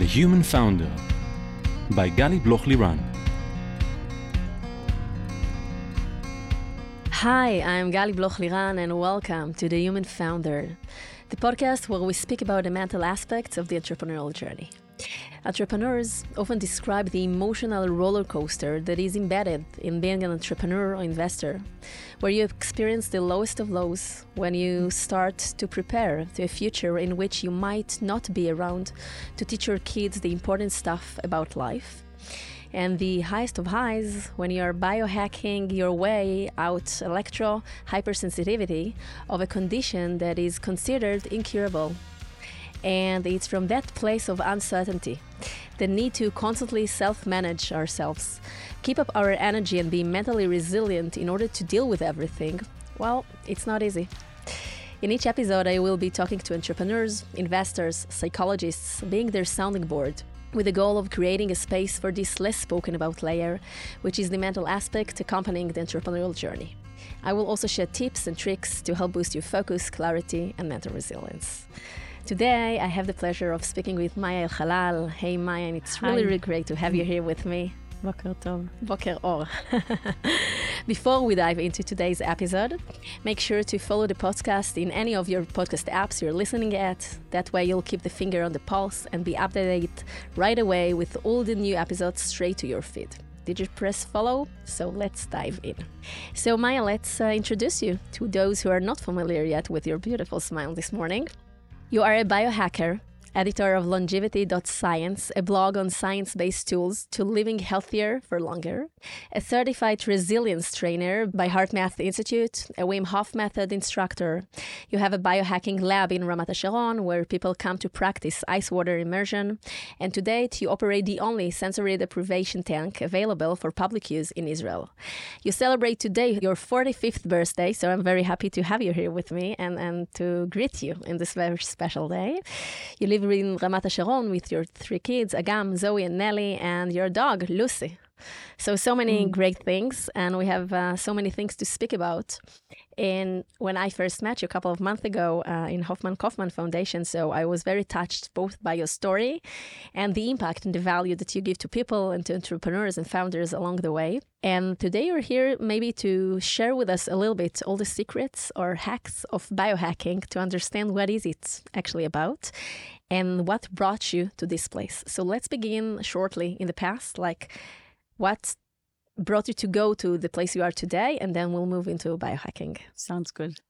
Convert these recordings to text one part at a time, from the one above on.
The Human Founder by Gali Bloch Liran. Hi, I'm Gali Bloch Liran, and welcome to The Human Founder, the podcast where we speak about the mental aspects of the entrepreneurial journey. Entrepreneurs often describe the emotional roller coaster that is embedded in being an entrepreneur or investor, where you experience the lowest of lows when you start to prepare to a future in which you might not be around to teach your kids the important stuff about life. And the highest of highs when you are biohacking your way out electro hypersensitivity of a condition that is considered incurable and it's from that place of uncertainty, the need to constantly self manage ourselves, keep up our energy, and be mentally resilient in order to deal with everything. Well, it's not easy. In each episode, I will be talking to entrepreneurs, investors, psychologists, being their sounding board, with the goal of creating a space for this less spoken about layer, which is the mental aspect accompanying the entrepreneurial journey. I will also share tips and tricks to help boost your focus, clarity, and mental resilience. Today, I have the pleasure of speaking with Maya Elhalal. Hey, Maya, and it's really, really great to have you here with me. Boker Tov. Boker Or. Before we dive into today's episode, make sure to follow the podcast in any of your podcast apps you're listening at. That way, you'll keep the finger on the pulse and be updated right away with all the new episodes straight to your feed. Did you press follow? So let's dive in. So, Maya, let's uh, introduce you to those who are not familiar yet with your beautiful smile this morning. You are a biohacker, editor of Longevity.science, a blog on science based tools to living healthier for longer, a certified resilience trainer by HeartMath Institute, a Wim Hof method instructor. You have a biohacking lab in Ramat HaSharon where people come to practice ice water immersion. And to date, you operate the only sensory deprivation tank available for public use in Israel. You celebrate today your 45th birthday, so I'm very happy to have you here with me and, and to greet you in this very special day. You live in Ramat HaSharon with your three kids, Agam, Zoe, and Nelly, and your dog, Lucy. So, so many great things, and we have uh, so many things to speak about. And when I first met you a couple of months ago uh, in Hoffman Kofman Foundation, so I was very touched both by your story and the impact and the value that you give to people and to entrepreneurs and founders along the way. And today you're here maybe to share with us a little bit all the secrets or hacks of biohacking to understand what is it actually about and what brought you to this place. So let's begin shortly in the past, like what brought you to go to the place you are today, and then we'll move into biohacking. Sounds good.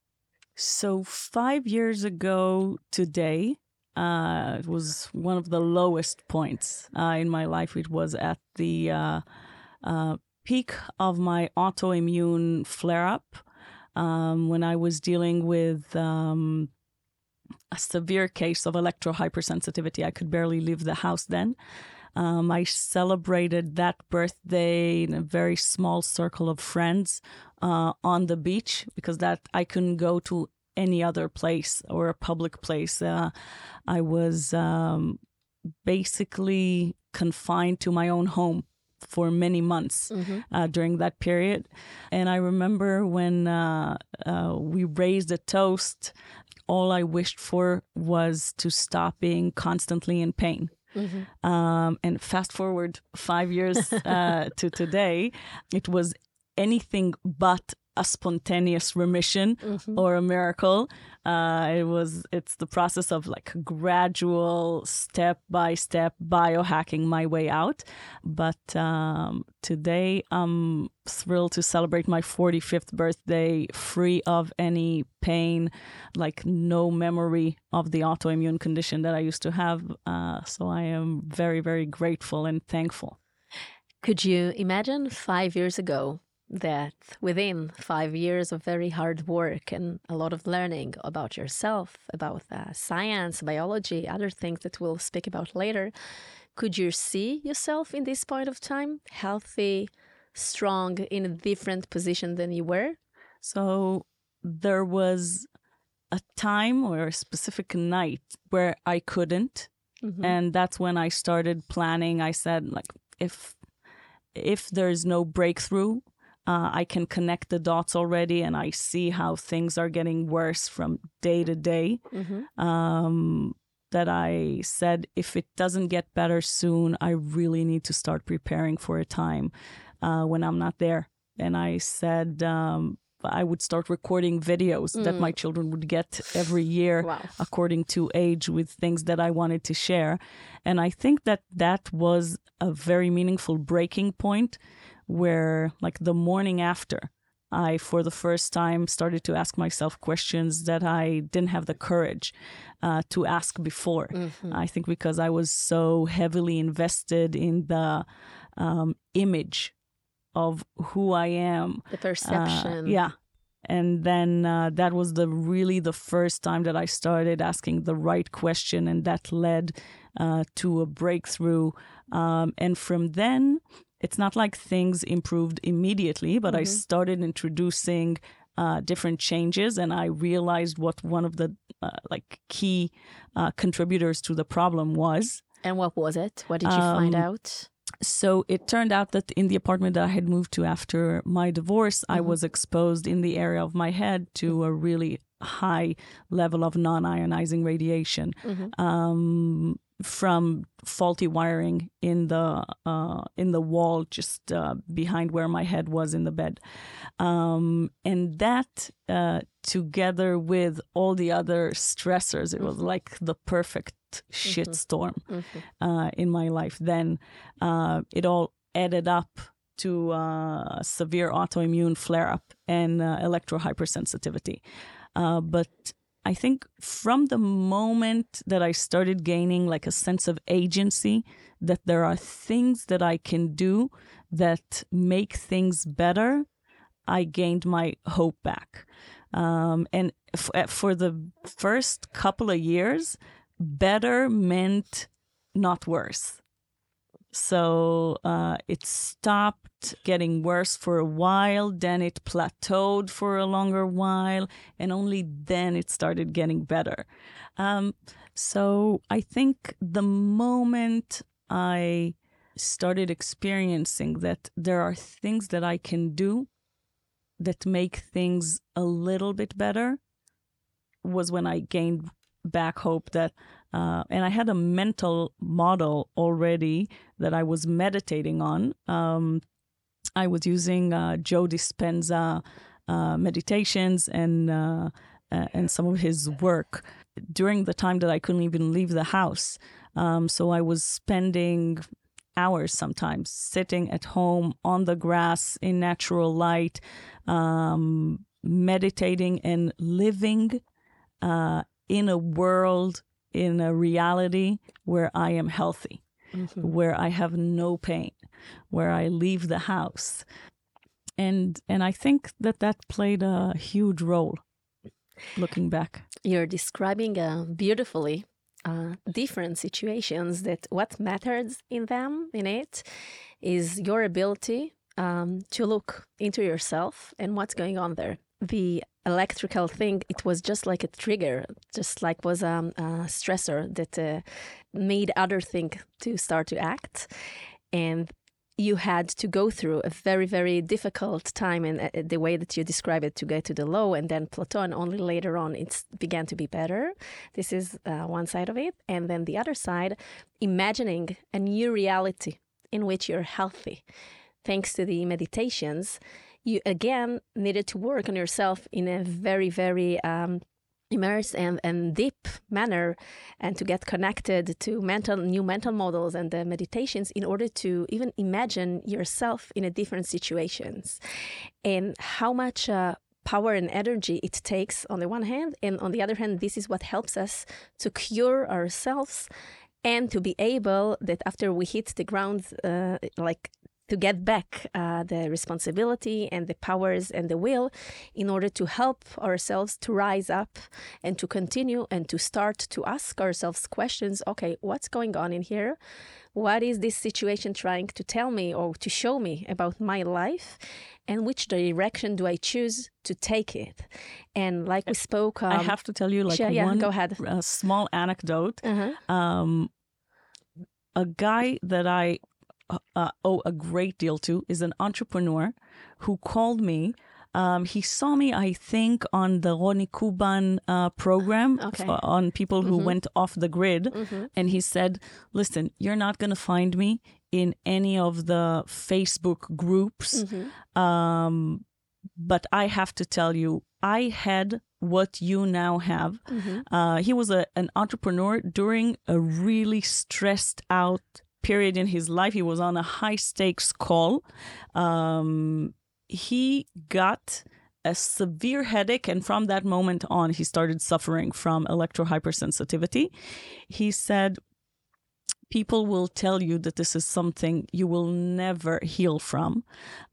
So five years ago today, uh, it was one of the lowest points uh, in my life. It was at the uh, uh, peak of my autoimmune flare up um, when I was dealing with um, a severe case of electro hypersensitivity. I could barely leave the house then. Um, I celebrated that birthday in a very small circle of friends uh, on the beach because that I couldn't go to any other place or a public place. Uh, I was um, basically confined to my own home for many months uh, during that period. And I remember when uh, uh, we raised a toast, all I wished for was to stop being constantly in pain. Um, and fast forward five years uh, to today, it was anything but a spontaneous remission or a miracle. Uh, it was it's the process of like gradual step by step biohacking my way out. But um, today I'm thrilled to celebrate my 45th birthday free of any pain, like no memory of the autoimmune condition that I used to have. Uh, so I am very, very grateful and thankful. Could you imagine five years ago that within five years of very hard work and a lot of learning about yourself, about uh, science, biology, other things that we'll speak about later, could you see yourself in this point of time, healthy, strong, in a different position than you were? So there was a time or a specific night where I couldn't. And that's when I started planning. I said, like, if if there's no breakthrough, uh, I can connect the dots already, and I see how things are getting worse from day to day. Um, that I said, if it doesn't get better soon, I really need to start preparing for a time uh, when I'm not there. And I said, um, I would start recording videos mm. that my children would get every year wow. according to age with things that I wanted to share. And I think that that was a very meaningful breaking point where, like, the morning after, I, for the first time, started to ask myself questions that I didn't have the courage uh, to ask before. Mm-hmm. I think because I was so heavily invested in the um, image of who I am. The perception. Uh, yeah. And then uh, that was the really the first time that I started asking the right question, and that led uh, to a breakthrough. Um, and from then, it's not like things improved immediately, but mm-hmm. I started introducing uh, different changes, and I realized what one of the uh, like key uh, contributors to the problem was. And what was it? What did you um, find out? So it turned out that in the apartment that I had moved to after my divorce, mm-hmm. I was exposed in the area of my head to a really high level of non ionizing radiation. Mm-hmm. Um, from faulty wiring in the uh, in the wall just uh, behind where my head was in the bed, um, and that uh, together with all the other stressors, it was mm-hmm. like the perfect shit mm-hmm. storm mm-hmm. Uh, in my life. Then uh, it all added up to uh, severe autoimmune flare up and electro hypersensitivity. but I think from the moment that I started gaining like a sense of agency, that there are things that I can do that make things better, I gained my hope back. Um, and f- uh, for the first couple of years, better meant not worse. So uh, it stopped getting worse for a while, then it plateaued for a longer while, and only then it started getting better. Um, so I think the moment I started experiencing that there are things that I can do that make things a little bit better was when I gained back hope that uh, and I had a mental model already that I was meditating on. Um, I was using uh, Joe Dispenza uh, meditations and uh, and some of his work during the time that I couldn't even leave the house. Um, so I was spending hours sometimes sitting at home on the grass in natural light, um, meditating and living uh, in a world in a reality where I am healthy, mm-hmm. where I have no pain, where I leave the house. And and I think that that played a huge role looking back. You're describing uh, beautifully uh, different situations that what matters in them in it is your ability um, to look into yourself and what's going on there the electrical thing, it was just like a trigger, just like was um, a stressor that uh, made other thing to start to act. And you had to go through a very, very difficult time and uh, the way that you describe it to get to the low and then plateau, and only later on it began to be better. This is uh, one side of it. And then the other side, imagining a new reality in which you're healthy, thanks to the meditations you again needed to work on yourself in a very, very um, immersed and, and deep manner and to get connected to mental new mental models and the meditations in order to even imagine yourself in a different situations. And how much uh, power and energy it takes on the one hand and on the other hand this is what helps us to cure ourselves and to be able that after we hit the ground uh, like to get back uh, the responsibility and the powers and the will in order to help ourselves to rise up and to continue and to start to ask ourselves questions okay, what's going on in here? What is this situation trying to tell me or to show me about my life? And which direction do I choose to take it? And like we spoke, um, I have to tell you, like yeah, one go ahead. A small anecdote. Uh-huh. Um, a guy that I uh, owe a great deal to is an entrepreneur who called me Um, he saw me, I think, on the Ronnie Kuban uh, program Okay. f- on people who went off the grid. Mm-hmm. And he said, Listen, you're not going to find me in any of the Facebook groups. Um, but I have to tell you, I had what you now have. Uh, he was a, an entrepreneur during a really stressed out period in his life. He was on a high stakes call. Um, he got a severe headache, and from that moment on, he started suffering from electrohypersensitivity. He said, People will tell you that this is something you will never heal from.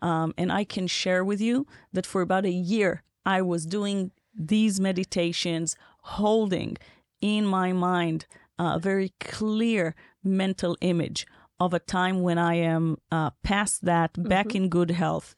Um, and I can share with you that for about a year, I was doing these meditations, holding in my mind a very clear mental image of a time when I am uh, past that, back in good health,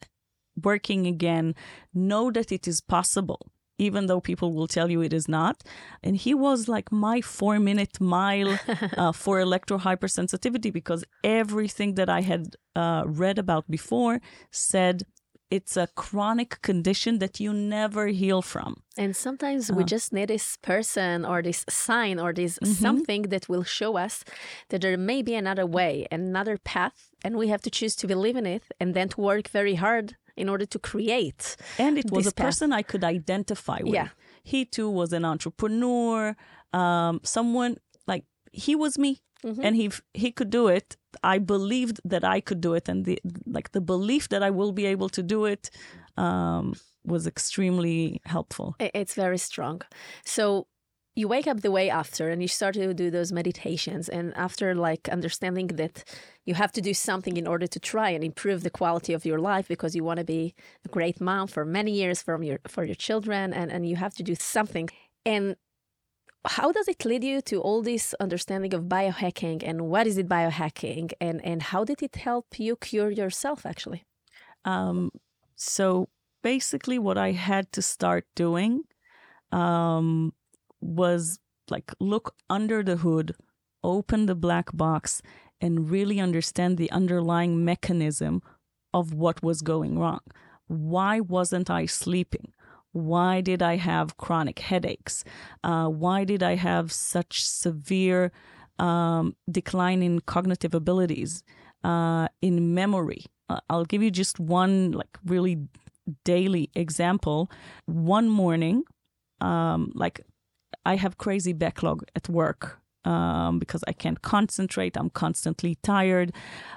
working again, know that it is possible, even though people will tell you it is not. And he was like my four minute mile uh, for electrohypersensitivity because everything that I had uh, read about before said it's a chronic condition that you never heal from. And sometimes Uh-huh. we just need this person or this sign or this Mm-hmm. something that will show us that there may be another way, another path, and we have to choose to believe in it and then to work very hard in order to create. And it was a path. person I could identify with. Yeah. He too was an entrepreneur, um, someone like he was me. Mm-hmm. And he he could do it. I believed that I could do it, and the like the belief that I will be able to do it um, was extremely helpful. It's very strong. So you wake up the way after and you start to do those meditations and after like understanding that you have to do something in order to try and improve the quality of your life because you want to be a great mom for many years from your for your children and, and you have to do something and how does it lead you to all this understanding of biohacking and what is it biohacking and and how did it help you cure yourself actually Um, so basically, what I had to start doing um, was like look under the hood, open the black box, and really understand the underlying mechanism of what was going wrong. Why wasn't I sleeping? Why did I have chronic headaches? Uh, why did I have such severe um, decline in cognitive abilities, uh, in memory? Uh, I'll give you just one like really daily example. One morning, um, like I have crazy backlog at work um, because I can't concentrate. I'm constantly tired,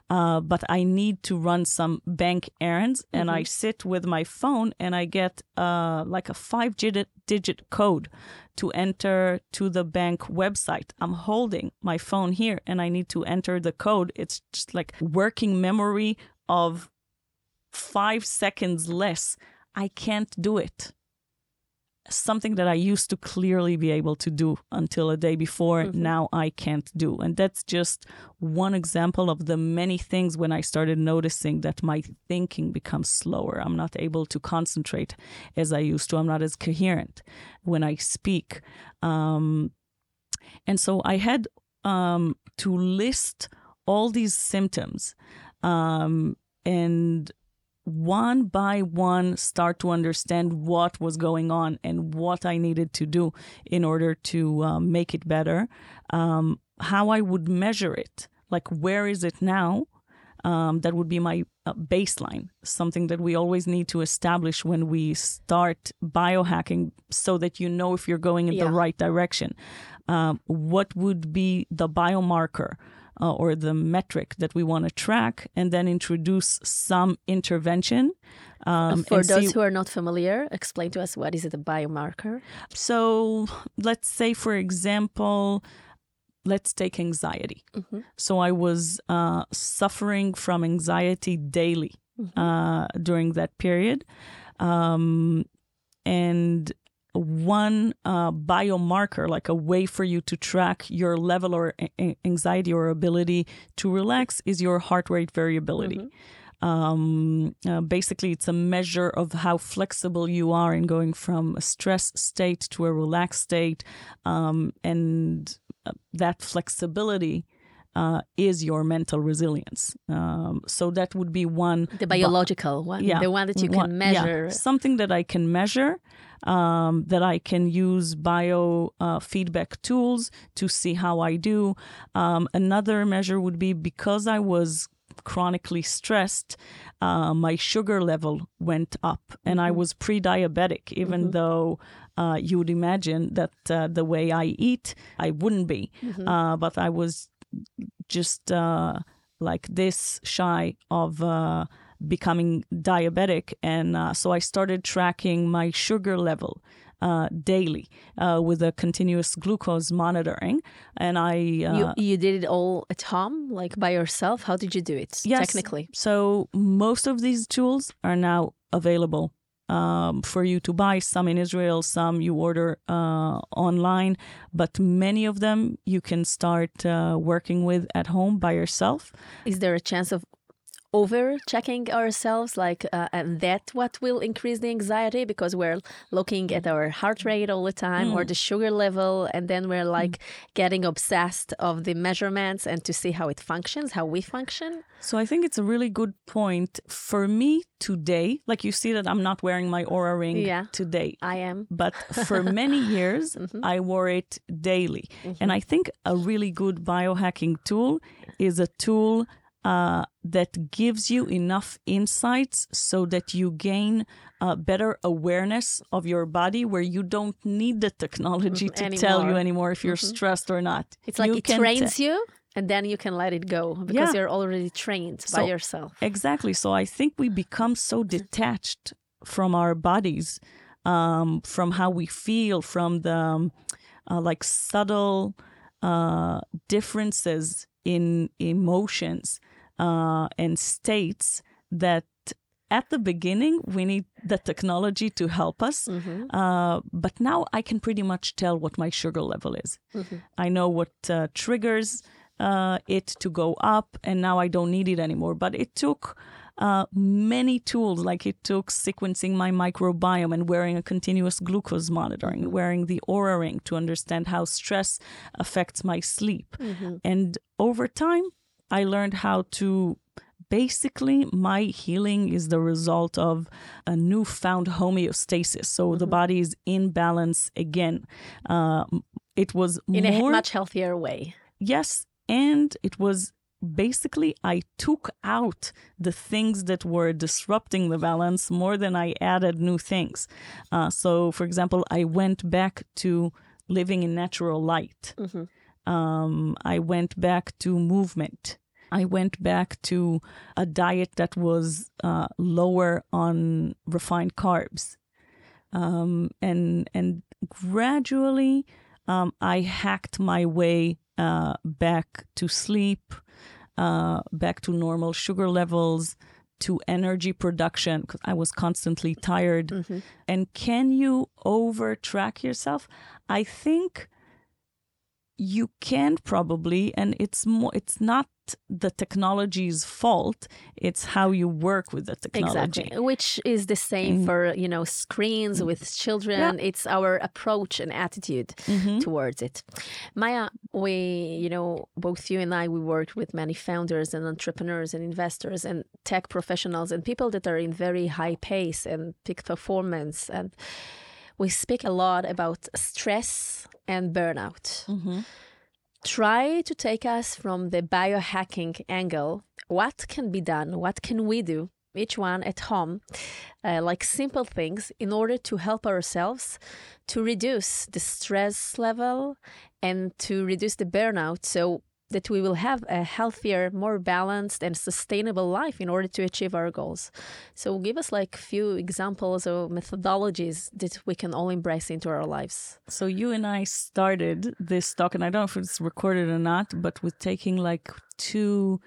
uh, but I need to run some bank errands, and I sit with my phone and I get uh, like a five digit digit code to enter to the bank website. I'm holding my phone here, and I need to enter the code. It's just like working memory of five seconds less. I can't do it something that I used to clearly be able to do until a day before, now I can't do. And that's just one example of the many things when I started noticing that my thinking becomes slower. I'm not able to concentrate as I used to, I'm not as coherent when I speak. Um, and so I had um, to list all these symptoms um, and one by one start to understand what was going on and what I needed to do in order to um, make it better, um, how I would measure it, like where is it now? Um, that would be my uh, baseline, something that we always need to establish when we start biohacking so that you know if you're going in Yeah. the right direction. Um, what would be the biomarker? Uh, or the metric that we want to track, and then introduce some intervention. Um, for those see- who are not familiar explain to us what is it a biomarker so let's say, for example, let's take anxiety. So I was uh, suffering from anxiety daily uh, during that period. Um, and one uh, biomarker, like a way for you to track your level or a- anxiety or ability to relax, is your heart rate variability. Um, uh, basically, it's a measure of how flexible you are in going from a stress state to a relaxed state. Um, and uh, that flexibility uh, is your mental resilience. Um, so that would be one. The biological one, yeah, the one that you can one- yeah, measure. something that I can measure, um, that I can use bio uh, feedback tools to see how I do. Um, another measure would be because I was chronically stressed, uh, my sugar level went up, and I was pre-diabetic, even though. Uh, you would imagine that uh, the way I eat, I wouldn't be. Uh, but I was just uh, like this shy of uh, becoming diabetic. And uh, so I started tracking my sugar level uh, daily uh, with a continuous glucose monitoring. And I. Uh, you, you did it all at home, like by yourself. How did you do it Yes. technically? So most of these tools are now available um, for you to buy. Some in Israel, some you order uh, online, but many of them you can start uh, working with at home by yourself. Is there a chance of over checking ourselves like uh, and that what will increase the anxiety because we're looking at our heart rate all the time or hmm. the sugar level and then we're hmm. like getting obsessed of the measurements and to see how it functions how we function So I think it's a really good point for me today. Like you see that I'm not wearing my Oura ring Yeah. today. i am but for many years mm-hmm. I wore it daily. And mm-hmm. I think a really good biohacking tool is a tool uh, that gives you enough insights so that you gain uh, better awareness of your body where you don't need the technology to tell you Anymore. anymore if you're stressed or not. it's like You it trains you and then you can let it go because Yeah. you're already trained by yourself Exactly. So I think we become so detached from our bodies, um, from how we feel, from the um, uh, like subtle uh, differences in emotions uh, and states that at the beginning we need the technology to help us. Uh, but now I can pretty much tell what my sugar level is. I know what uh, triggers uh, it to go up, and now I don't need it anymore. But it took uh, many tools, like it took sequencing my microbiome and wearing a continuous glucose monitoring, wearing the Oura ring to understand how stress affects my sleep. And over time, I learned how to basically my healing is the result of a newfound homeostasis. So the body is in balance again. Uh, it was in a much healthier way. Yes and it was basically i took out the things that were disrupting the balance more than i added new things. Uh, so for example i went back to living in natural light. Um, i went back to movement I went back to a diet that was uh, lower on refined carbs, um, and and gradually um, I hacked my way uh, back to sleep, uh, back to normal sugar levels, to energy production because I was constantly tired. And can you over track yourself? I think you can probably and it's more it's not the technology's fault it's how you work with the technology Exactly, which is the same mm-hmm. for you know screens mm-hmm. with children. It's our approach and attitude mm-hmm. towards it. Maya, we you know both you and I we worked with many founders and entrepreneurs and investors and tech professionals and people that are in very high pace and peak performance and we speak a lot about stress and burnout. Try to take us from the biohacking angle. What can be done? What can we do, each one at home, uh, like simple things, in order to help ourselves to reduce the stress level and to reduce the burnout so that we will have a healthier, more balanced, and sustainable life in order to achieve our goals. So, give us like few examples or methodologies that we can all embrace into our lives. so you and i started this talk and i don't know if it's recorded or not but with taking like two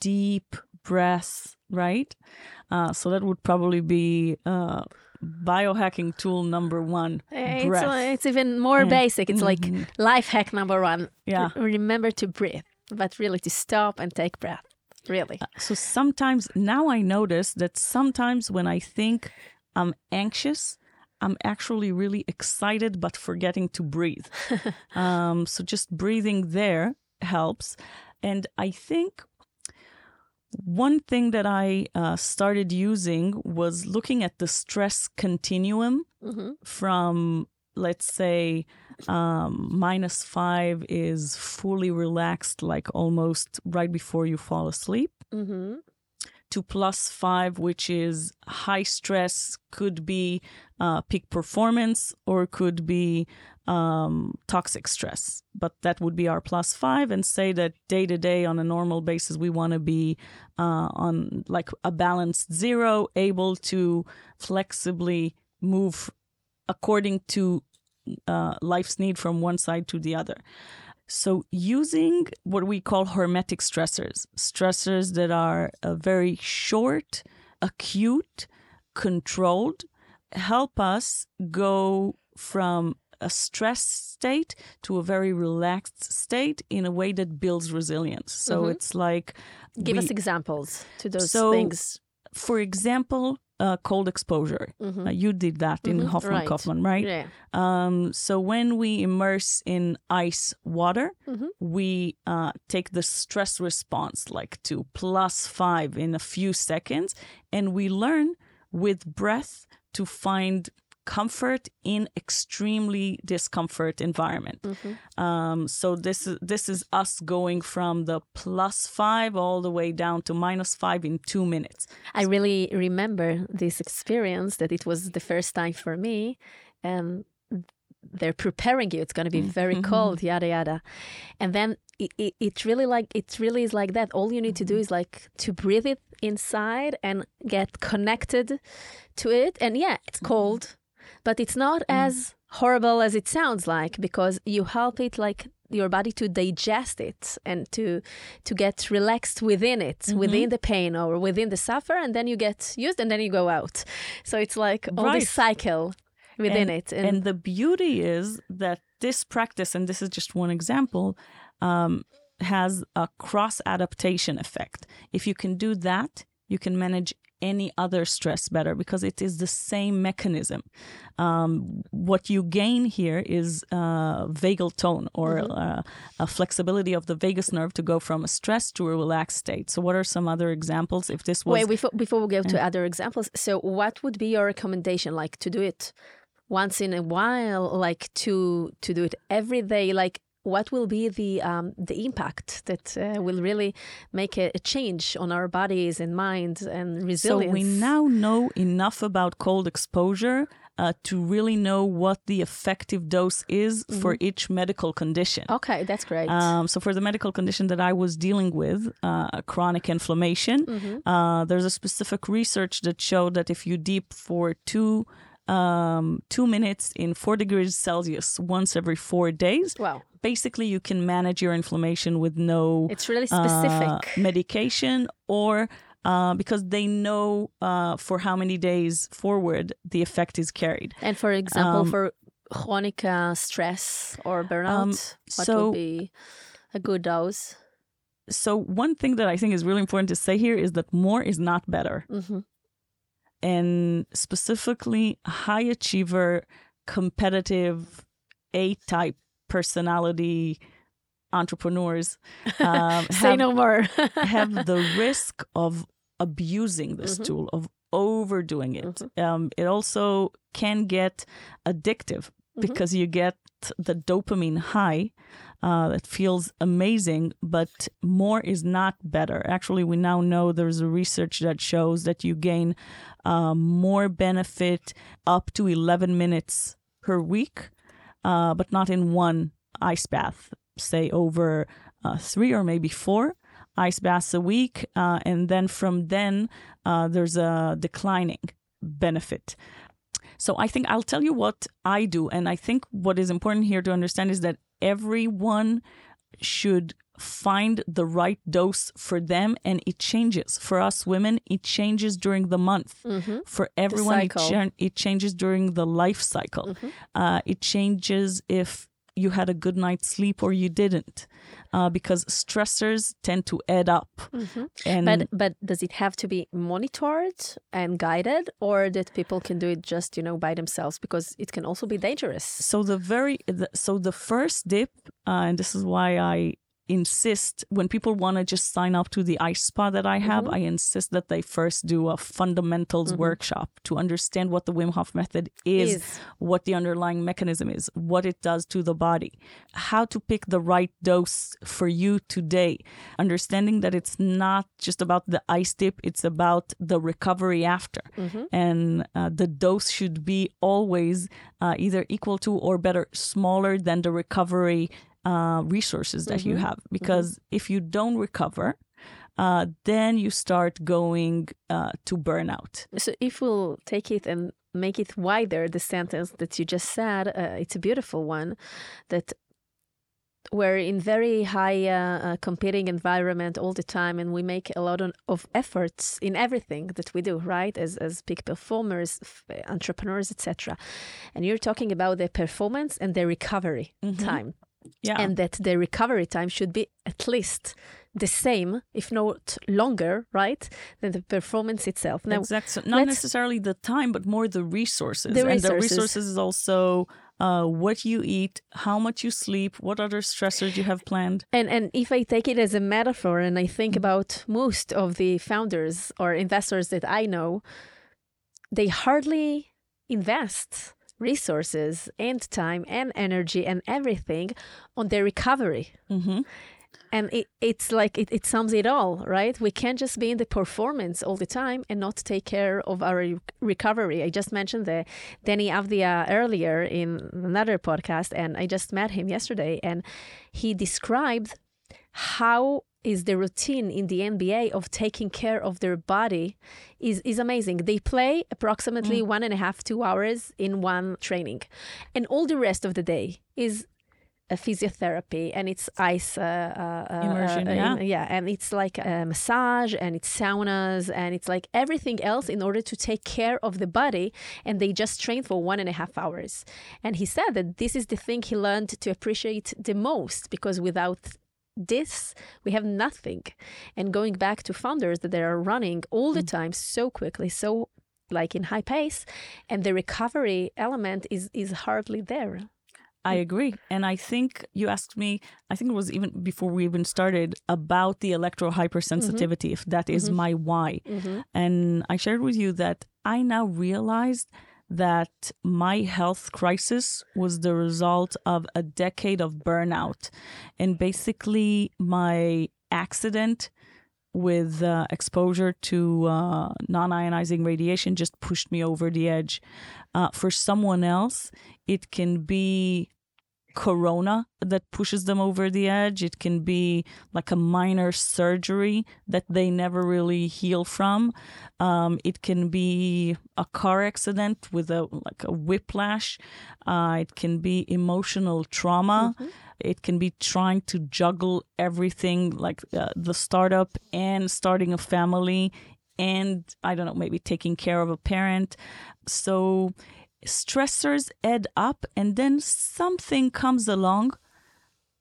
deep breaths right uh, so that would probably be uh, biohacking tool number one It's, uh, it's even more basic. It's like life hack number one. Yeah. R- remember to breathe, but really to stop and take breath. Really. So sometimes now I notice that sometimes when I think I'm anxious, I'm actually really excited but forgetting to breathe. um, so just breathing there helps. and I think one thing that I uh, started using was looking at the stress continuum hmm from, let's say, um, minus five is fully relaxed, like almost right before you fall asleep, hmm to plus five, which is high stress, could be uh, peak performance or could be um, toxic stress. But that would be our plus five, and say that day to day on a normal basis, we want to be uh, on like a balanced zero, able to flexibly move according to uh, life's need from one side to the other. So, using what we call hormetic stressors, stressors that are uh, very short, acute, controlled, help us go from a stress state to a very relaxed state in a way that builds resilience. So, Mhm. it's like Give we- us examples to those So, things. for example, uh, cold exposure. Mhm. Uh, you did that in Mhm, Hoffman right. Kofman, right? Yeah. Um, so when we immerse in ice water, Mhm. we uh, take the stress response like to plus five in a few seconds, and we learn with breath to find comfort in extremely discomfort environment. Mhm. Um, so this is this is us going from the plus five all the way down to minus five in two minutes. I really remember this experience that it was the first time for me. And they're preparing you. It's going to be very Mhm. cold, yada yada, and then it, it, it really like it really is like that. All you need to do is like to breathe it inside and get connected to it. And yeah, it's mm-hmm. cold, but it's not mm. as horrible as it sounds like because you help it like your body to digest it and to to get relaxed within it mm-hmm. within the pain or within the suffer and then you get used and then you go out so it's like all Right. this cycle within and, it And, the beauty is that this practice, and this is just one example, um, has a cross adaptation effect. If you can do that, you can manage any other stress better because it is the same mechanism. Um, what you gain here is uh, vagal tone or uh, a flexibility of the vagus nerve to go from a stress to a relaxed state. So, what are some other examples? If this was Wait, before, before we go to other examples, so what would be your recommendation? Like to do it once in a while, like to to do it every day? Like what will be the um, the impact that uh, will really make a, a change on our bodies and minds and resilience? So we now know enough about cold exposure uh, to really know what the effective dose is for each medical condition. Okay, that's great. Um, so for the medical condition that I was dealing with, uh, chronic inflammation, uh, there's a specific research that showed that if you deep for two um, two minutes in four degrees Celsius once every four days, wow, basically you can manage your inflammation with no it's really uh, specific. medication or uh, because they know uh, for how many days forward the effect is carried. and for example, um, for chronic uh, stress or burnout, what so- would be a good dose? So, one thing that I think is really important to say here is that more is not better. hmm And specifically, high achiever, competitive, A type personality entrepreneurs um, Say have, no more. have the risk of abusing this Mhm. tool, of overdoing it. Um, it also can get addictive because you get the dopamine high uh, that feels amazing, but more is not better. Actually, we now know there's a research that shows that you gain um, more benefit up to 11 minutes per week, uh, but not in one ice bath, say over uh, three or maybe four ice baths a week. Uh, and then from then, uh, there's a declining benefit. So I think I'll tell you what I do. And I think what is important here to understand is that everyone should find the right dose for them and it changes. For us women, it changes during the month. hmm For everyone, it, chan- it changes during the life cycle. Uh, it changes if you had a good night's sleep or you didn't, uh, because stressors tend to add up. And But but does it have to be monitored and guided, or that people can do it just you know by themselves? Because it can also be dangerous. so the very the, so the first dip, uh, and this is why I insist when people want to just sign up to the ice spa that I have, Mm-hmm. I insist that they first do a fundamentals workshop to understand what the Wim Hof method is, Is. what the underlying mechanism is, what it does to the body, how to pick the right dose for you today, understanding that it's not just about the ice dip, it's about the recovery after. And uh, the dose should be always uh, either equal to or better, smaller than the recovery uh, resources that you have. Because if you don't recover, uh, then you start going uh, to burnout. So if we'll take it and make it wider, the sentence that you just said, uh, it's a beautiful one, that we're in very high uh, uh, competing environment all the time, and we make a lot of, efforts in everything that we do, right? As as peak performers, entrepreneurs, etc. And you're talking about the performance and the recovery time Yeah. and that the recovery time should be at least the same, if not longer, right, than the performance itself. Now, exactly. Not necessarily the time, but more the resources. The resources. And the resources. resources is also uh, what you eat, how much you sleep, what other stressors you have planned. and and if I take it as a metaphor, and I think about most of the founders or investors that I know, they hardly invest resources and time and energy and everything on their recovery. hmm And it, it's like it, it sums it all, right? We can't just be in the performance all the time and not take care of our re- recovery. I just mentioned the Deni Avdija earlier in another podcast, and I just met him yesterday, and he described how is the routine in the NBA of taking care of their body is, is amazing. They play approximately one and a half, two hours in one training. And all the rest of the day is a physiotherapy and it's ice uh, uh, uh, Immersion, uh, yeah. in- yeah and it's like a massage and it's saunas and it's like everything else in order to take care of the body and they just train for one and a half hours and he said that this is the thing he learned to appreciate the most because without this we have nothing. And going back to founders that they are running all the mm. time so quickly so like in high pace and the recovery element is is hardly there. I agree. And I think you asked me, I think it was even before we even started, about the electro hypersensitivity, mm-hmm. if that is mm-hmm. my why. Mm-hmm. And I shared with you that I now realized that my health crisis was the result of a decade of burnout. And basically, my accident with uh, exposure to uh, non ionizing radiation just pushed me over the edge. Uh, for someone else, it can be corona that pushes them over the edge. It can be like a minor surgery that they never really heal from. Um, it can be a car accident with a like a whiplash. Uh, it can be emotional trauma. It can be trying to juggle everything like uh, the startup and starting a family and I don't know, maybe taking care of a parent. So stressors add up, and then something comes along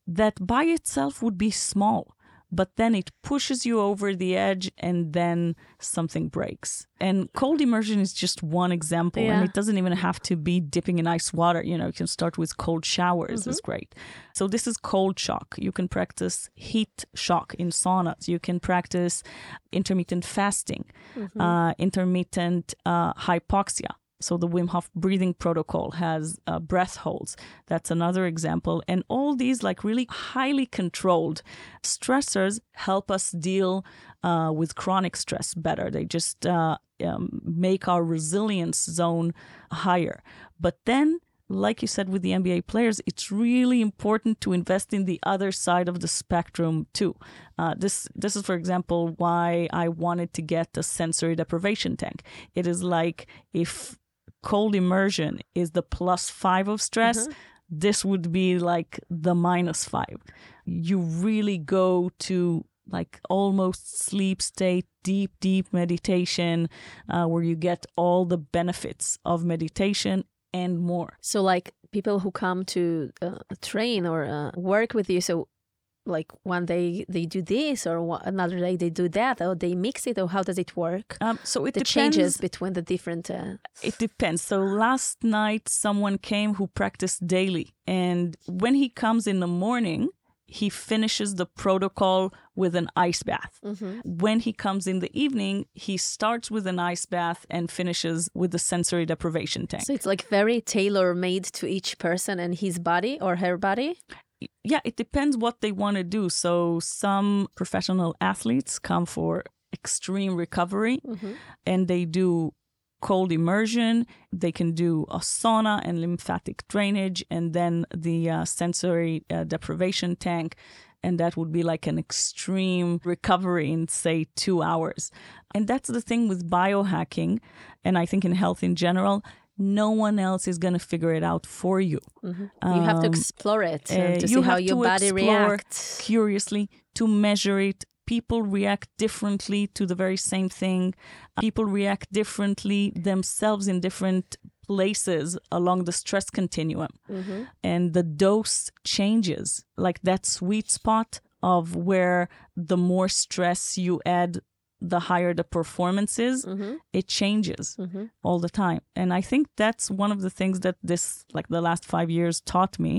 that by itself would be small, but then it pushes you over the edge, and then something breaks. And cold immersion is just one example, Yeah. and it doesn't even have to be dipping in ice water. You know, you can start with cold showers, is great. So, this is cold shock. You can practice heat shock in saunas, you can practice intermittent fasting, uh, intermittent uh, hypoxia. So the Wim Hof breathing protocol has uh, breath holds. That's another example. And all these like really highly controlled stressors help us deal uh, with chronic stress better. They just uh, um, make our resilience zone higher. But then like you said with the NBA players, it's really important to invest in the other side of the spectrum too. Uh, this this is, for example, why I wanted to get a sensory deprivation tank. It is like if cold immersion is the plus five of stress, this would be like the minus five. You really go to like almost sleep state, deep, deep meditation, uh, where you get all the benefits of meditation and more. So, like people who come to uh, train or uh, work with you, so like one day they do this, or another day they do that, or they mix it, or how does it work? Um, so it the depends. changes between the different. Uh, It depends. So last night, someone came who practiced daily, and when he comes in the morning, he finishes the protocol with an ice bath. Mm-hmm. When he comes in the evening, he starts with an ice bath and finishes with the sensory deprivation tank. So it's like very tailor made to each person and his body or her body. Yeah, it depends what they want to do. So some professional athletes come for extreme recovery Mm-hmm. and they do cold immersion. They can do a sauna and lymphatic drainage and then the uh, sensory uh, deprivation tank. And that would be like an extreme recovery in, say, two hours. And that's the thing with biohacking. And I think in health in general, no one else is going to figure it out for you. you have to Um, explore it uh, uh, to you see how have your to body explore reacts. curiously to measure it. People react differently to the very same thing. People react differently themselves in different places along the stress continuum. Mm-hmm. And the dose changes, like that sweet spot of where the more stress you add, the higher the performance is, Mm-hmm. it changes Mm-hmm. all the time. And I think that's one of the things that this, like the last five years, taught me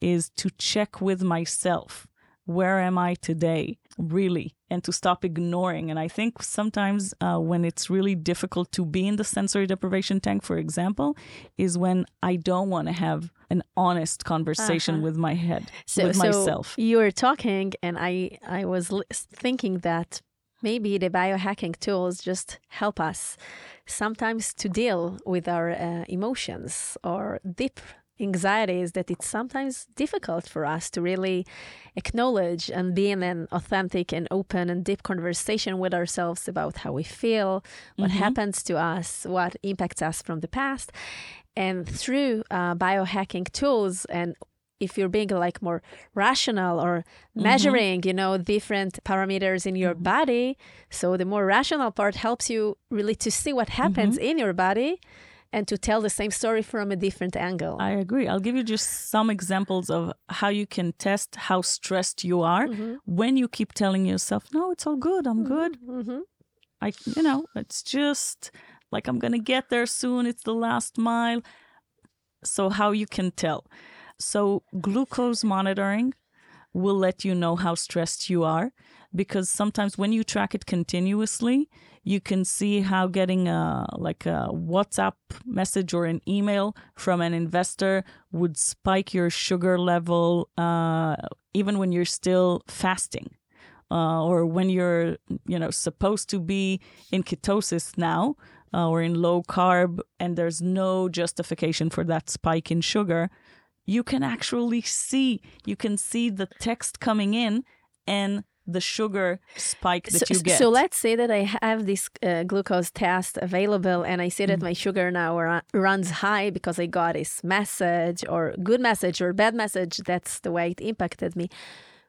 is to check with myself. Where am I today, really? And to stop ignoring. And I think sometimes uh, when it's really difficult to be in the sensory deprivation tank, for example, is when I don't want to have an honest conversation Uh-huh. with my head, So, with so myself. you were talking, and I I was thinking that maybe the biohacking tools just help us sometimes to deal with our uh, emotions or deep anxieties that it's sometimes difficult for us to really acknowledge and be in an authentic and open and deep conversation with ourselves about how we feel, what Mhm. happens to us, what impacts us from the past. And through uh, biohacking tools and if you're being like more rational or measuring, you know, different parameters in your body. So the more rational part helps you really to see what happens in your body and to tell the same story from a different angle. I agree. I'll give you just some examples of how you can test how stressed you are Mm-hmm. when you keep telling yourself, "No, it's all good. I'm good. hmm I, you know, it's just like I'm gonna get there soon. It's the last mile." So how you can tell? So glucose monitoring will let you know how stressed you are because sometimes when you track it continuously you can see how getting a like a whatsapp message or an email from an investor would spike your sugar level uh, even when you're still fasting uh, or when you're you know supposed to be in ketosis now uh, or in low carb and there's no justification for that spike in sugar you can actually see you can see the text coming in and the sugar spike that So, you get so let's say that I have this uh, glucose test available and I see that Mm-hmm. my sugar now ru- runs high because I got this message or good message or bad message. That's the way it impacted me.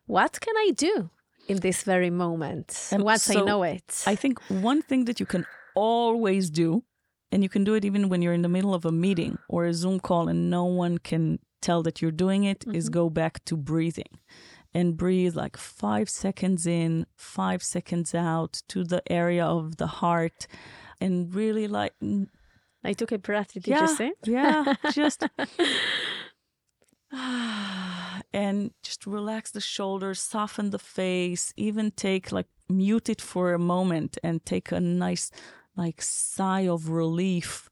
What can I do in this very moment And once I know it? I think one thing that you can always do, and you can do it even when you're in the middle of a meeting or a Zoom call and no one can tell that you're doing it, is mm-hmm. go back to breathing and breathe like five seconds in, five seconds out to the area of the heart. And really, like, I took a breath. Did yeah, you see? yeah, just and just relax the shoulders, soften the face, even take like mute it for a moment and take a nice like sigh of relief.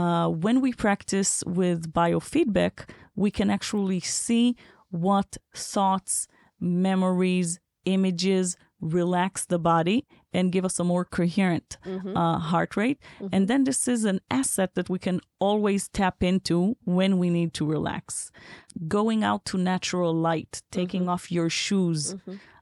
Uh, when we practice with biofeedback, we can actually see what thoughts, memories, images relax the body and give us a more coherent uh, heart rate. And then this is an asset that we can always tap into when we need to relax. Going out to natural light, taking off your shoes,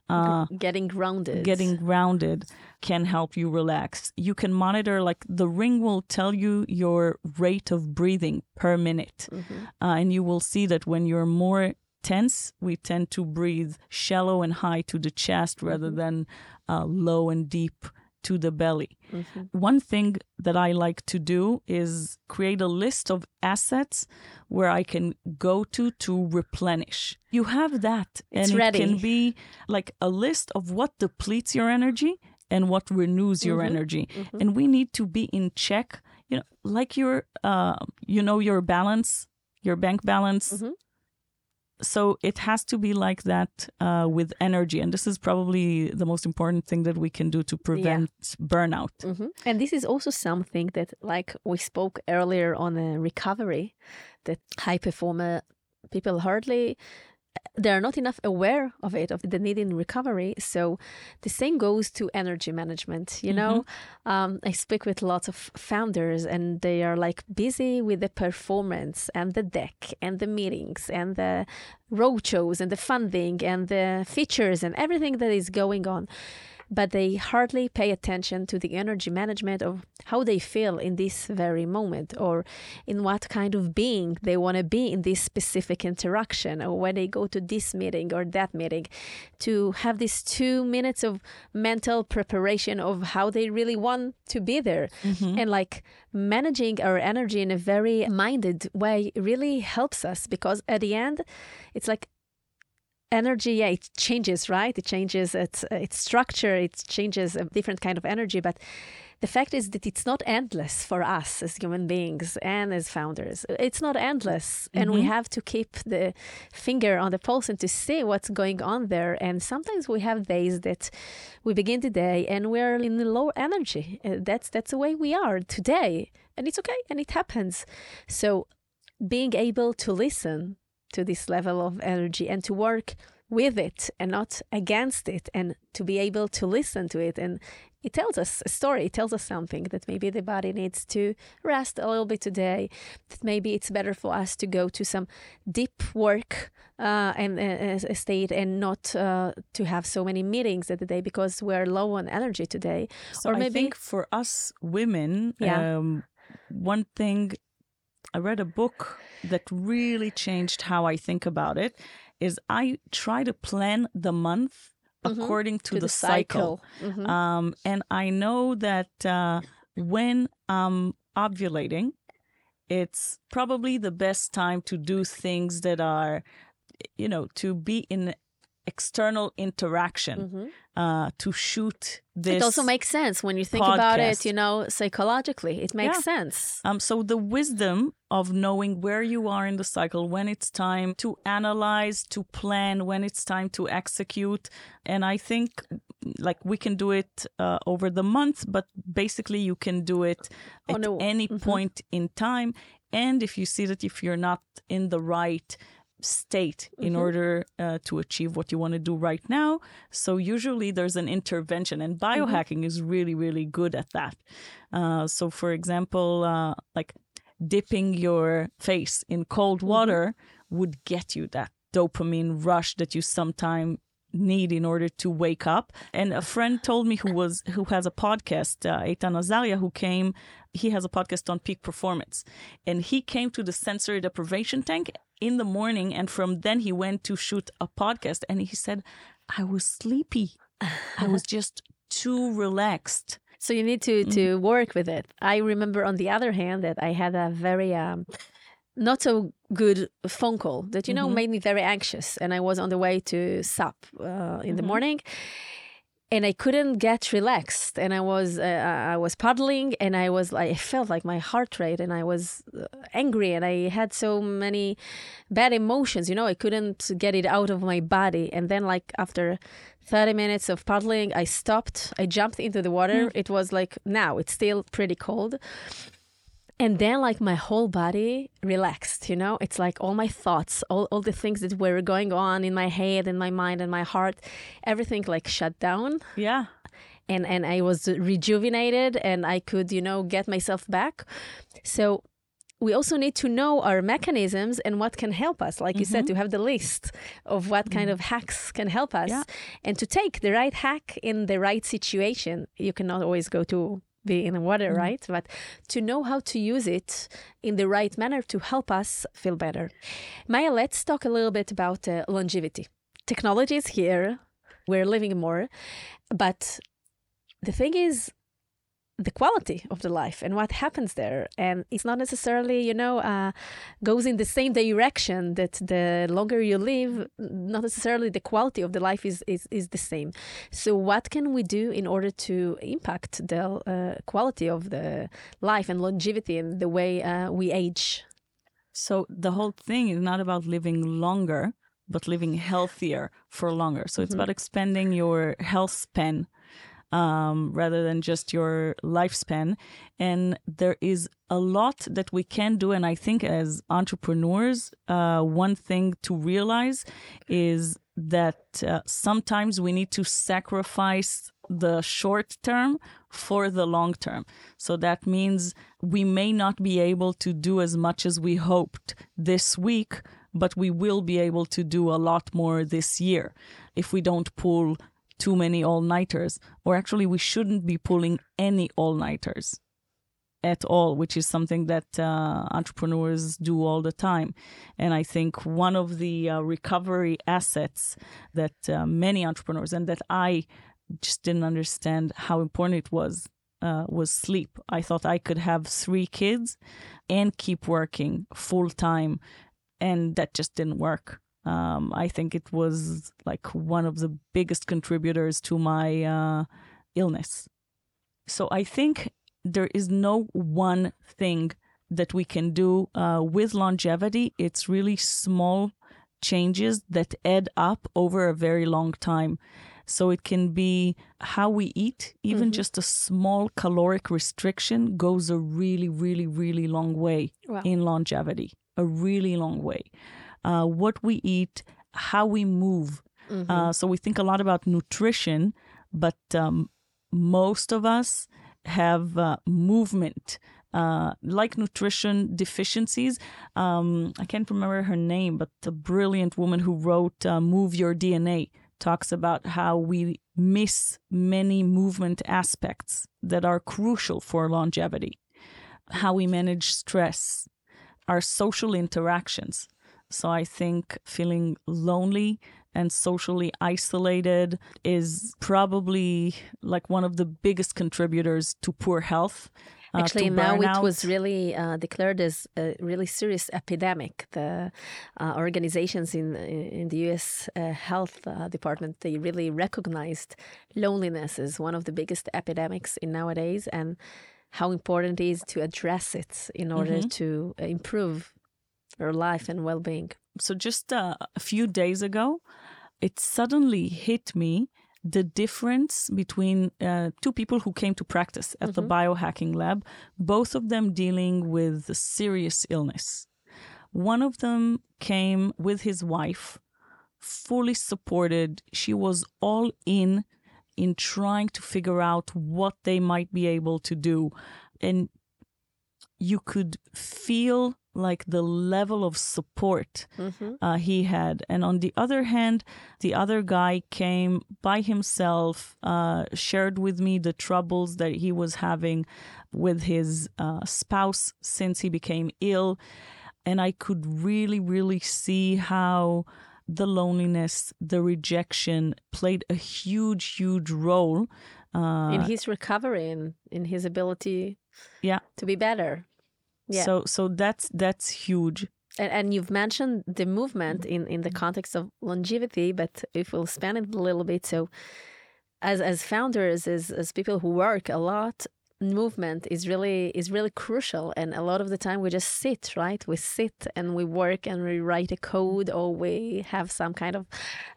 uh, Getting grounded. getting grounded can help you relax. You can monitor, like the ring will tell you your rate of breathing per minute. Uh, and you will see that when you're more tense, we tend to breathe shallow and high to the chest rather than uh, low and deep to the belly. Mm-hmm. One thing that I like to do is create a list of assets where I can go to to replenish. You have that, It's and ready. it can be like a list of what depletes your energy and what renews your mm-hmm. energy. Mm-hmm. And we need to be in check. You know, like your, uh, you know, your balance, your bank balance. So it has to be like that uh, with energy, and this is probably the most important thing that we can do to prevent burnout. Mhm. And this is also something that, like we spoke earlier on uh, recovery, that high performer people hardly they are not enough aware of it of the need in recovery. So the same goes to energy management you know? Um, i speak with lots of founders and they are like busy with the performance and the deck and the meetings and the road shows and the funding and the features and everything that is going on but they hardly pay attention to the energy management of how they feel in this very moment or in what kind of being they want to be in this specific interaction or when they go to this meeting or that meeting. To have these two minutes of mental preparation of how they really want to be there mm-hmm. and like managing our energy in a very minded way really helps us because at the end it's like energy yeah it changes right? It changes its its structure it changes a different kind of energy but the fact is that it's not endless for us as human beings and as founders. It's not endless and we have to keep the finger on the pulse and to see what's going on there. And sometimes we have days that we begin the day and we're in low energy. Uh, that's that's the way we are today and it's okay and it happens. So being able to listen to this level of energy and to work with it and not against it and to be able to listen to it. And it tells us a story. It tells us something that maybe the body needs to rest a little bit today that maybe it's better for us to go to some deep work uh, and uh, a state and not uh, to have so many meetings at the day because we're low on energy today. So or I maybe think for us women, Yeah. um, one thing I read a book that really changed how I think about it is I try to plan the month according to, to the, cycle. Mhm. Um, and I know that uh, when I'm ovulating, it's probably the best time to do things that are, you know, to be in external interaction, Mhm. uh, to shoot this. It also makes sense when you think about it, you know, psychologically. It makes Yeah. sense. Um, so the wisdom of knowing where you are in the cycle, when it's time to analyze, to plan, when it's time to execute, and I think like we can do it uh, over the month, but basically you can do it Oh, at no. any point in time. And if you see that if you're not in the right state in order uh, to achieve what you want to do right now. So usually there's an intervention, and biohacking is really, really good at that. Uh, so, for example, uh, like dipping your face in cold water would get you that dopamine rush that you sometimes need in order to wake up. And a friend told me who was who has a podcast, uh, Eitan Azalia, who came. He has a podcast on peak performance, and he came to the sensory deprivation tank in the morning, and from then he went to shoot a podcast, and he said, "I was sleepy. I was just too relaxed." So you need to to work with it. I remember, on the other hand, that I had a very um, not so good phone call that you know made me very anxious, and I was on the way to sup uh, in the morning. And I couldn't get relaxed, and I was uh, I was paddling, and I was like I felt like my heart rate, and I was uh, angry, and I had so many bad emotions. You know, I couldn't get it out of my body. And then, like after 30 minutes of paddling, I stopped. I jumped into the water. It was like now it's still pretty cold. And then, like, my whole body relaxed, you know? It's like all my thoughts, all, all the things that were going on in my head and my mind and my heart, everything like shut down. Yeah. And, and I was rejuvenated and I could, you know, get myself back. So we also need to know our mechanisms and what can help us. Like you said, mm-hmm. to have the list of what kind of mm-hmm. hacks can help us Yeah. and to take the right hack in the right situation. You cannot always go to be in the water, right? But to know how to use it in the right manner to help us feel better. Maya, let's talk a little bit about uh, longevity. Technology is here, we're living more, but the thing is, the quality of the life and what happens there. And it's not necessarily you know uh, goes in the same direction that the longer you live not necessarily the quality of the life is is, is the same. So what can we do in order to impact the uh, quality of the life and longevity and the way uh, we age? So the whole thing is not about living longer, but living healthier for longer. So it's about expanding your health span um, rather than just your lifespan. And there is a lot that we can do. And I think as entrepreneurs, uh, one thing to realize is that uh, sometimes we need to sacrifice the short term for the long term. So that means we may not be able to do as much as we hoped this week, but we will be able to do a lot more this year if we don't pull too many all nighters, or actually, we shouldn't be pulling any all nighters at all, which is something that uh, entrepreneurs do all the time. And I think one of the uh, recovery assets that uh, many entrepreneurs and that I just didn't understand how important it was uh, was sleep. I thought I could have three kids and keep working full time, and that just didn't work. Um, I think it was like one of the biggest contributors to my uh, illness. So I think there is no one thing that we can do uh, with longevity. It's really small changes that add up over a very long time. So it can be how we eat, even just a small caloric restriction goes a really, really, really long way Wow. in longevity, a really long way. Uh, what we eat, how we move. Uh, so we think a lot about nutrition, but um, most of us have uh, movement. Uh, like nutrition deficiencies. Um, I can't remember her name, but the brilliant woman who wrote uh, Move Your DNA talks about how we miss many movement aspects that are crucial for longevity, how we manage stress, our social interactions. So I think feeling lonely and socially isolated is probably like one of the biggest contributors to poor health. uh, Actually, now it was really uh, declared as a really serious epidemic. The uh, organizations in in the U.S. Uh, Health uh, Department they really recognized loneliness as one of the biggest epidemics in nowadays, and how important it is to address it in order Mm-hmm. to improve our life and well-being. so just uh, a few days ago, it suddenly hit me the difference between uh, two people who came to practice at the biohacking lab, both of them dealing with a serious illness. One of them came with his wife, fully supported. She was all in in trying to figure out what they might be able to do. And you could feel like the level of support uh, he had. And on the other hand, the other guy came by himself, uh, shared with me the troubles that he was having with his uh, spouse since he became ill. And I could really, really see how the loneliness, the rejection played a huge, huge role. Uh, in his recovery and in his ability yeah. to be better. Yeah. So, so that's that's huge. And, and you've mentioned the movement in, in the context of longevity, but if we'll span it a little bit, so as as founders, as as people who work a lot, movement is really is really crucial. And a lot of the time we just sit, right? We sit and we work and we write a code or we have some kind of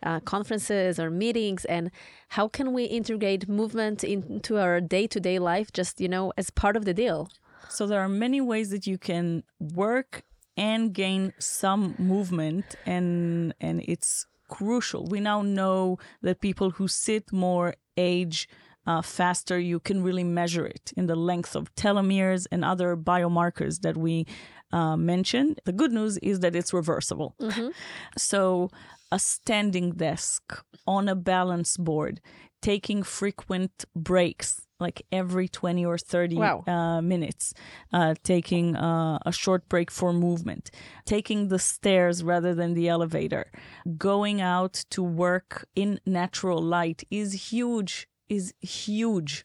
uh, conferences or meetings. And how can we integrate movement into our day to day life, just you know, as part of the deal? So there are many ways that you can work and gain some movement and and it's crucial. We now know that people who sit more age uh, faster, you can really measure it in the length of telomeres and other biomarkers that we uh, mentioned. The good news is that it's reversible. So, a standing desk on a balance board, taking frequent breaks, like every 20 or 30 Wow. uh, minutes, uh, taking uh, a short break for movement, taking the stairs rather than the elevator, going out to work in natural light is huge, is huge.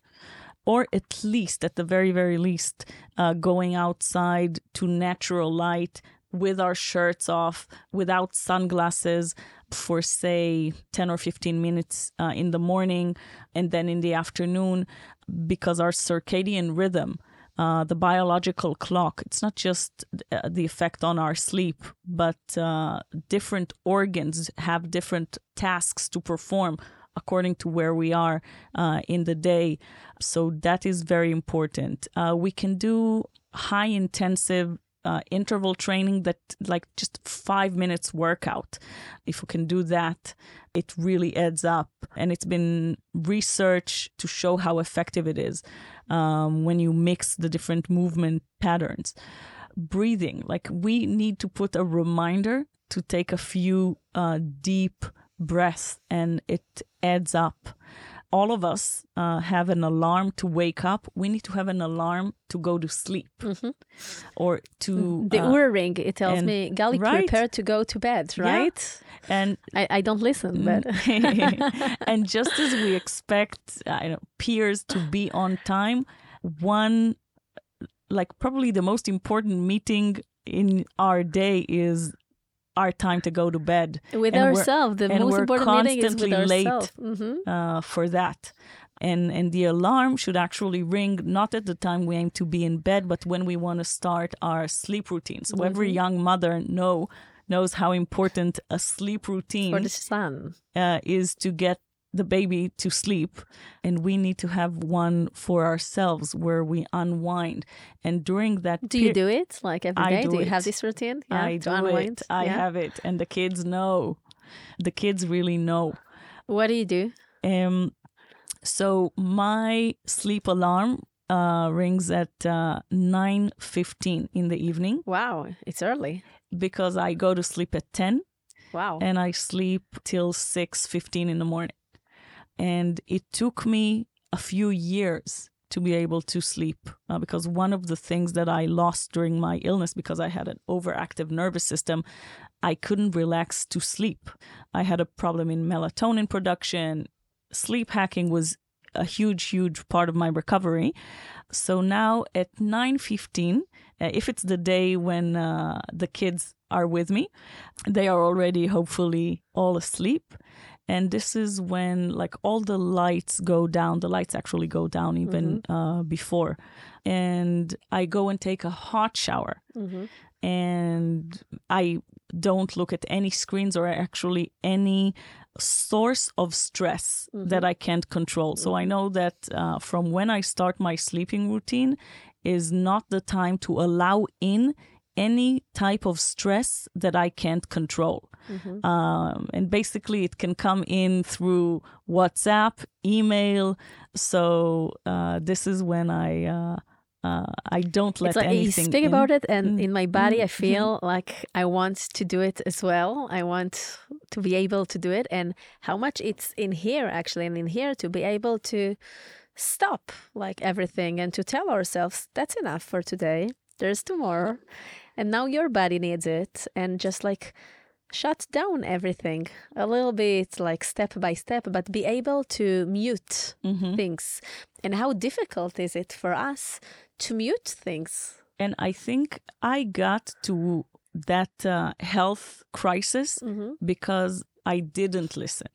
Or at least, at the very, very least, uh, going outside to natural light with our shirts off, without sunglasses, for say 10 or 15 minutes uh, in the morning and then in the afternoon, because our circadian rhythm uh, the biological clock. It's not just uh, the effect on our sleep, but uh, different organs have different tasks to perform according to where we are uh, in the day. So that is very important. Uh, we can do high intensive uh, interval training that like just five minutes workout. If we can do that, it really adds up. And it's been research to show how effective it is um, when you mix the different movement patterns. Breathing, like we need to put a reminder to take a few uh, deep breaths, and it adds up all of us uh, have an alarm to wake up. We need to have an alarm to go to sleep Mm-hmm. or to The uh, ring, it tells and- me, Gali, right. prepare to go to bed, Yeah. right? and I, I don't listen, but and just as we expect I know, peers to be on time, one like probably the most important meeting in our day is our time to go to bed with ourselves, the and most we're important meeting is with constantly late. ourselves. hmm uh, for that. And and the alarm should actually ring not at the time we aim to be in bed, but when we want to start our sleep routine. So every Mm-hmm. young mother know knows how important a sleep routine For the sun. uh, is to get the baby to sleep, and we need to have one for ourselves where we unwind. And during that, Do you do it like every I day? do Do you have this routine? Yeah, I do unwind? it. I Yeah. have it, and the kids know. The kids really know. What do you do? Um, so my sleep alarm uh, rings at uh, nine fifteen in the evening Wow, it's early. because I go to sleep at ten Wow. and I sleep till six fifteen in the morning. And it took me a few years to be able to sleep uh, because one of the things that I lost during my illness because I had an overactive nervous system, I couldn't relax to sleep. I had a problem in melatonin production. Sleep hacking was a huge, huge part of my recovery. So now at 9:15, uh, if it's the day when uh, the kids are with me, they are already hopefully all asleep. And this is when like all the lights go down. The lights actually go down even uh, before, and I go and take a hot shower Mhm. and I don't look at any screens or actually any source of stress that I can't control. So I know that uh, from when I start my sleeping routine is not the time to allow in any type of stress that I can't control. Um, and basically, it can come in through WhatsApp, email. So uh, this is when I. Uh, uh, I don't let it's like you anything speak in. about it, and Mm. in my body, I Mm. feel like I want to do it as well. I want to be able to do it, and how much it's in here actually, and in here to be able to stop like everything and to tell ourselves that's enough for today. There's tomorrow, and now your body needs it, and just like shut down everything a little bit, like step by step, but be able to mute Mhm. things. And how difficult is it for us to mute things? And I think I got to that uh, health crisis Mm-hmm. because I didn't listen.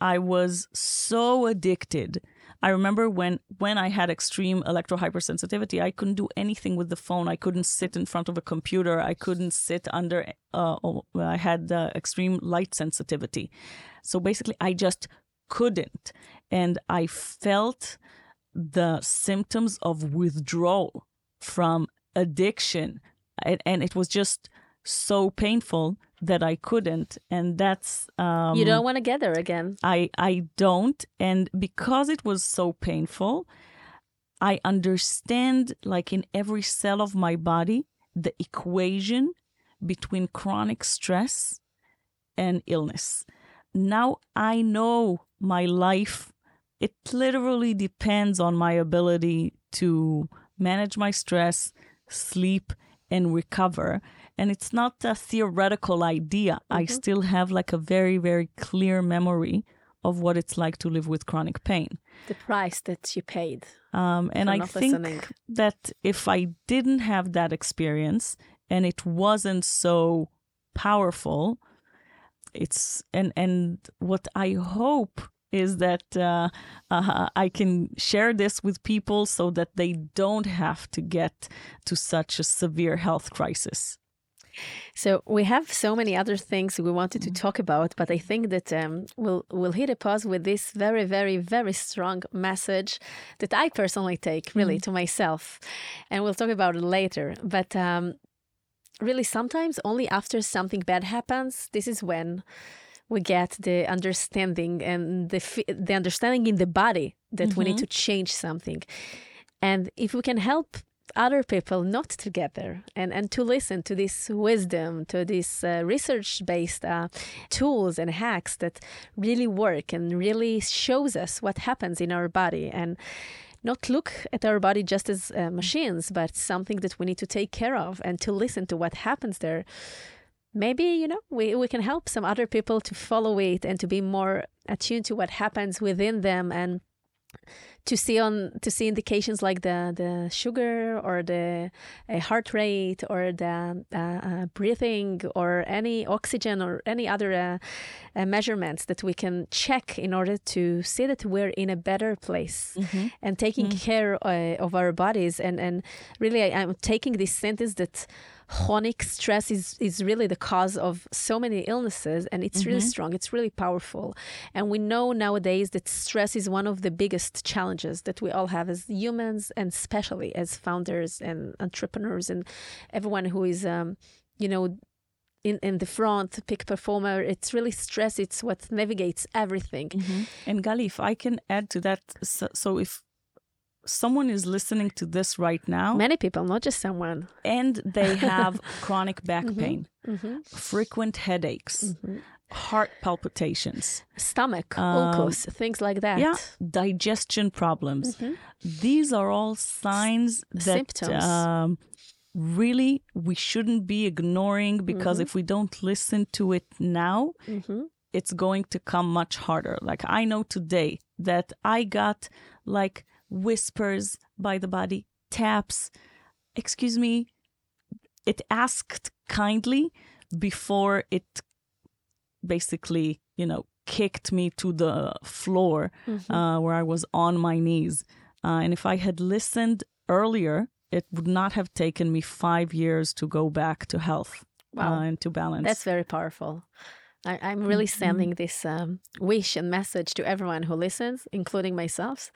I was so addicted. I remember when when I had extreme electrohypersensitivity, I couldn't do anything with the phone. I couldn't sit in front of a computer. I couldn't sit under. Uh, oh, I had uh, extreme light sensitivity, so basically, I just couldn't, and I felt the symptoms of withdrawal from addiction, and, and it was just so painful that I couldn't, and that's um, you don't want to get there again. I I don't and because it was so painful I understand like in every cell of my body the equation between chronic stress and illness. Now I know my life it literally depends on my ability to manage my stress, sleep and recover and it's not a theoretical idea. I still have like a very, very clear memory of what it's like to live with chronic pain. The price that you paid. Um, and I think listening. that if I didn't have that experience and it wasn't so powerful, it's and and what I hope is that uh, uh, I can share this with people so that they don't have to get to such a severe health crisis. So we have so many other things we wanted to talk about, but I think that um, we'll we'll hit a pause with this very, very, very strong message that I personally take really mm-hmm. to myself, and we'll talk about it later. But um, really, sometimes only after something bad happens, this is when we get the understanding and the the understanding in the body that mm-hmm. we need mm-hmm. to change something. And if we can help other people not together and, and to listen to this wisdom, to these uh, research based uh, tools and hacks that really work and really shows us what happens in our body and not look at our body just as uh, machines, but something that we need to take care of and to listen to what happens there. Maybe, you know, we, we can help some other people to follow it and to be more attuned to what happens within them and to see on to see indications like the the sugar or the uh, heart rate or the uh, uh, breathing or any oxygen or any other uh, uh, measurements that we can check in order to see that we're in a better place mm-hmm. and taking mm-hmm. care uh, of our bodies and and really I, I'm taking this sentence that chronic stress is is really the cause of so many illnesses and it's mm-hmm. really strong it's really powerful and we know nowadays that stress is one of the biggest challenges that we all have as humans and especially as founders and entrepreneurs and everyone who is um, you know in, in the front, peak performer. It's really stress. It's what navigates everything. Mm-hmm. And Gali, if I can add to that, so, so if someone is listening to this right now. Many people, not just someone. And they have chronic back mm-hmm. pain, mm-hmm. frequent headaches, mm-hmm. heart palpitations, stomach, um, things like that. Yeah, digestion problems. Mm-hmm. These are all signs that um, really we shouldn't be ignoring because mm-hmm. if we don't listen to it now, it's going to come much harder. Like I know today that I got like whispers by the body, taps. Excuse me, it asked kindly before it basically, you know, kicked me to the floor mm-hmm. uh, where I was on my knees. Uh, and if I had listened earlier, it would not have taken me five years to go back to health wow. uh, and to balance. That's very powerful. I, am really mm-hmm. sending this um, wish and message to everyone who listens, including myself.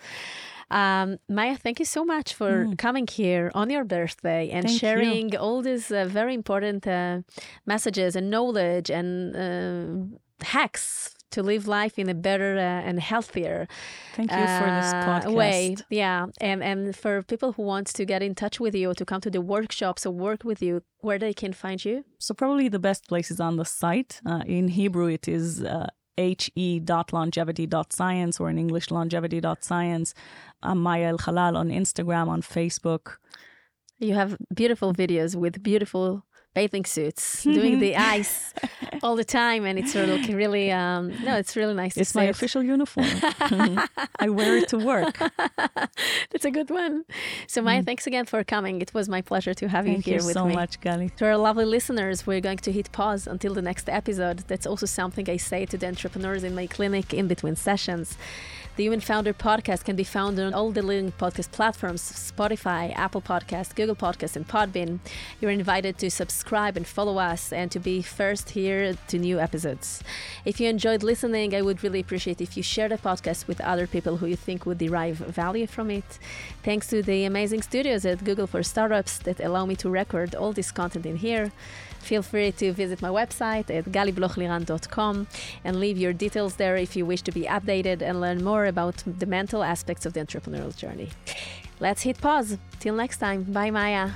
Um, Maya, thank you so much for mm. coming here on your birthday and thank sharing you. all these uh, very important uh, messages and knowledge and uh, hacks to live life in a better uh, and healthier thank you for this uh, podcast way yeah and and for people who want to get in touch with you to come to the workshops or work with you where they can find you so probably the best place is on the site uh, in hebrew it is uh, he.longevity.science or in English longevity.science. I'm Maya Elhalal on Instagram, on Facebook. You have beautiful videos with beautiful bathing suits, doing the ice all the time, and it's really, really um, no, it's really nice. It's my it. official uniform. I wear it to work. That's a good one. So, Maya, mm. thanks again for coming. It was my pleasure to have Thank you here you with so me. so much, Gali. To our lovely listeners, we're going to hit pause until the next episode. That's also something I say to the entrepreneurs in my clinic in between sessions. The Human Founder podcast can be found on all the leading podcast platforms Spotify, Apple Podcast, Google Podcast, and Podbean. You're invited to subscribe and follow us and to be first here to new episodes. If you enjoyed listening, I would really appreciate if you share the podcast with other people who you think would derive value from it. Thanks to the amazing studios at Google for Startups that allow me to record all this content in here. Feel free to visit my website at galiblochliran.com and leave your details there if you wish to be updated and learn more about the mental aspects of the entrepreneurial journey. Let's hit pause. Till next time. Bye, Maya.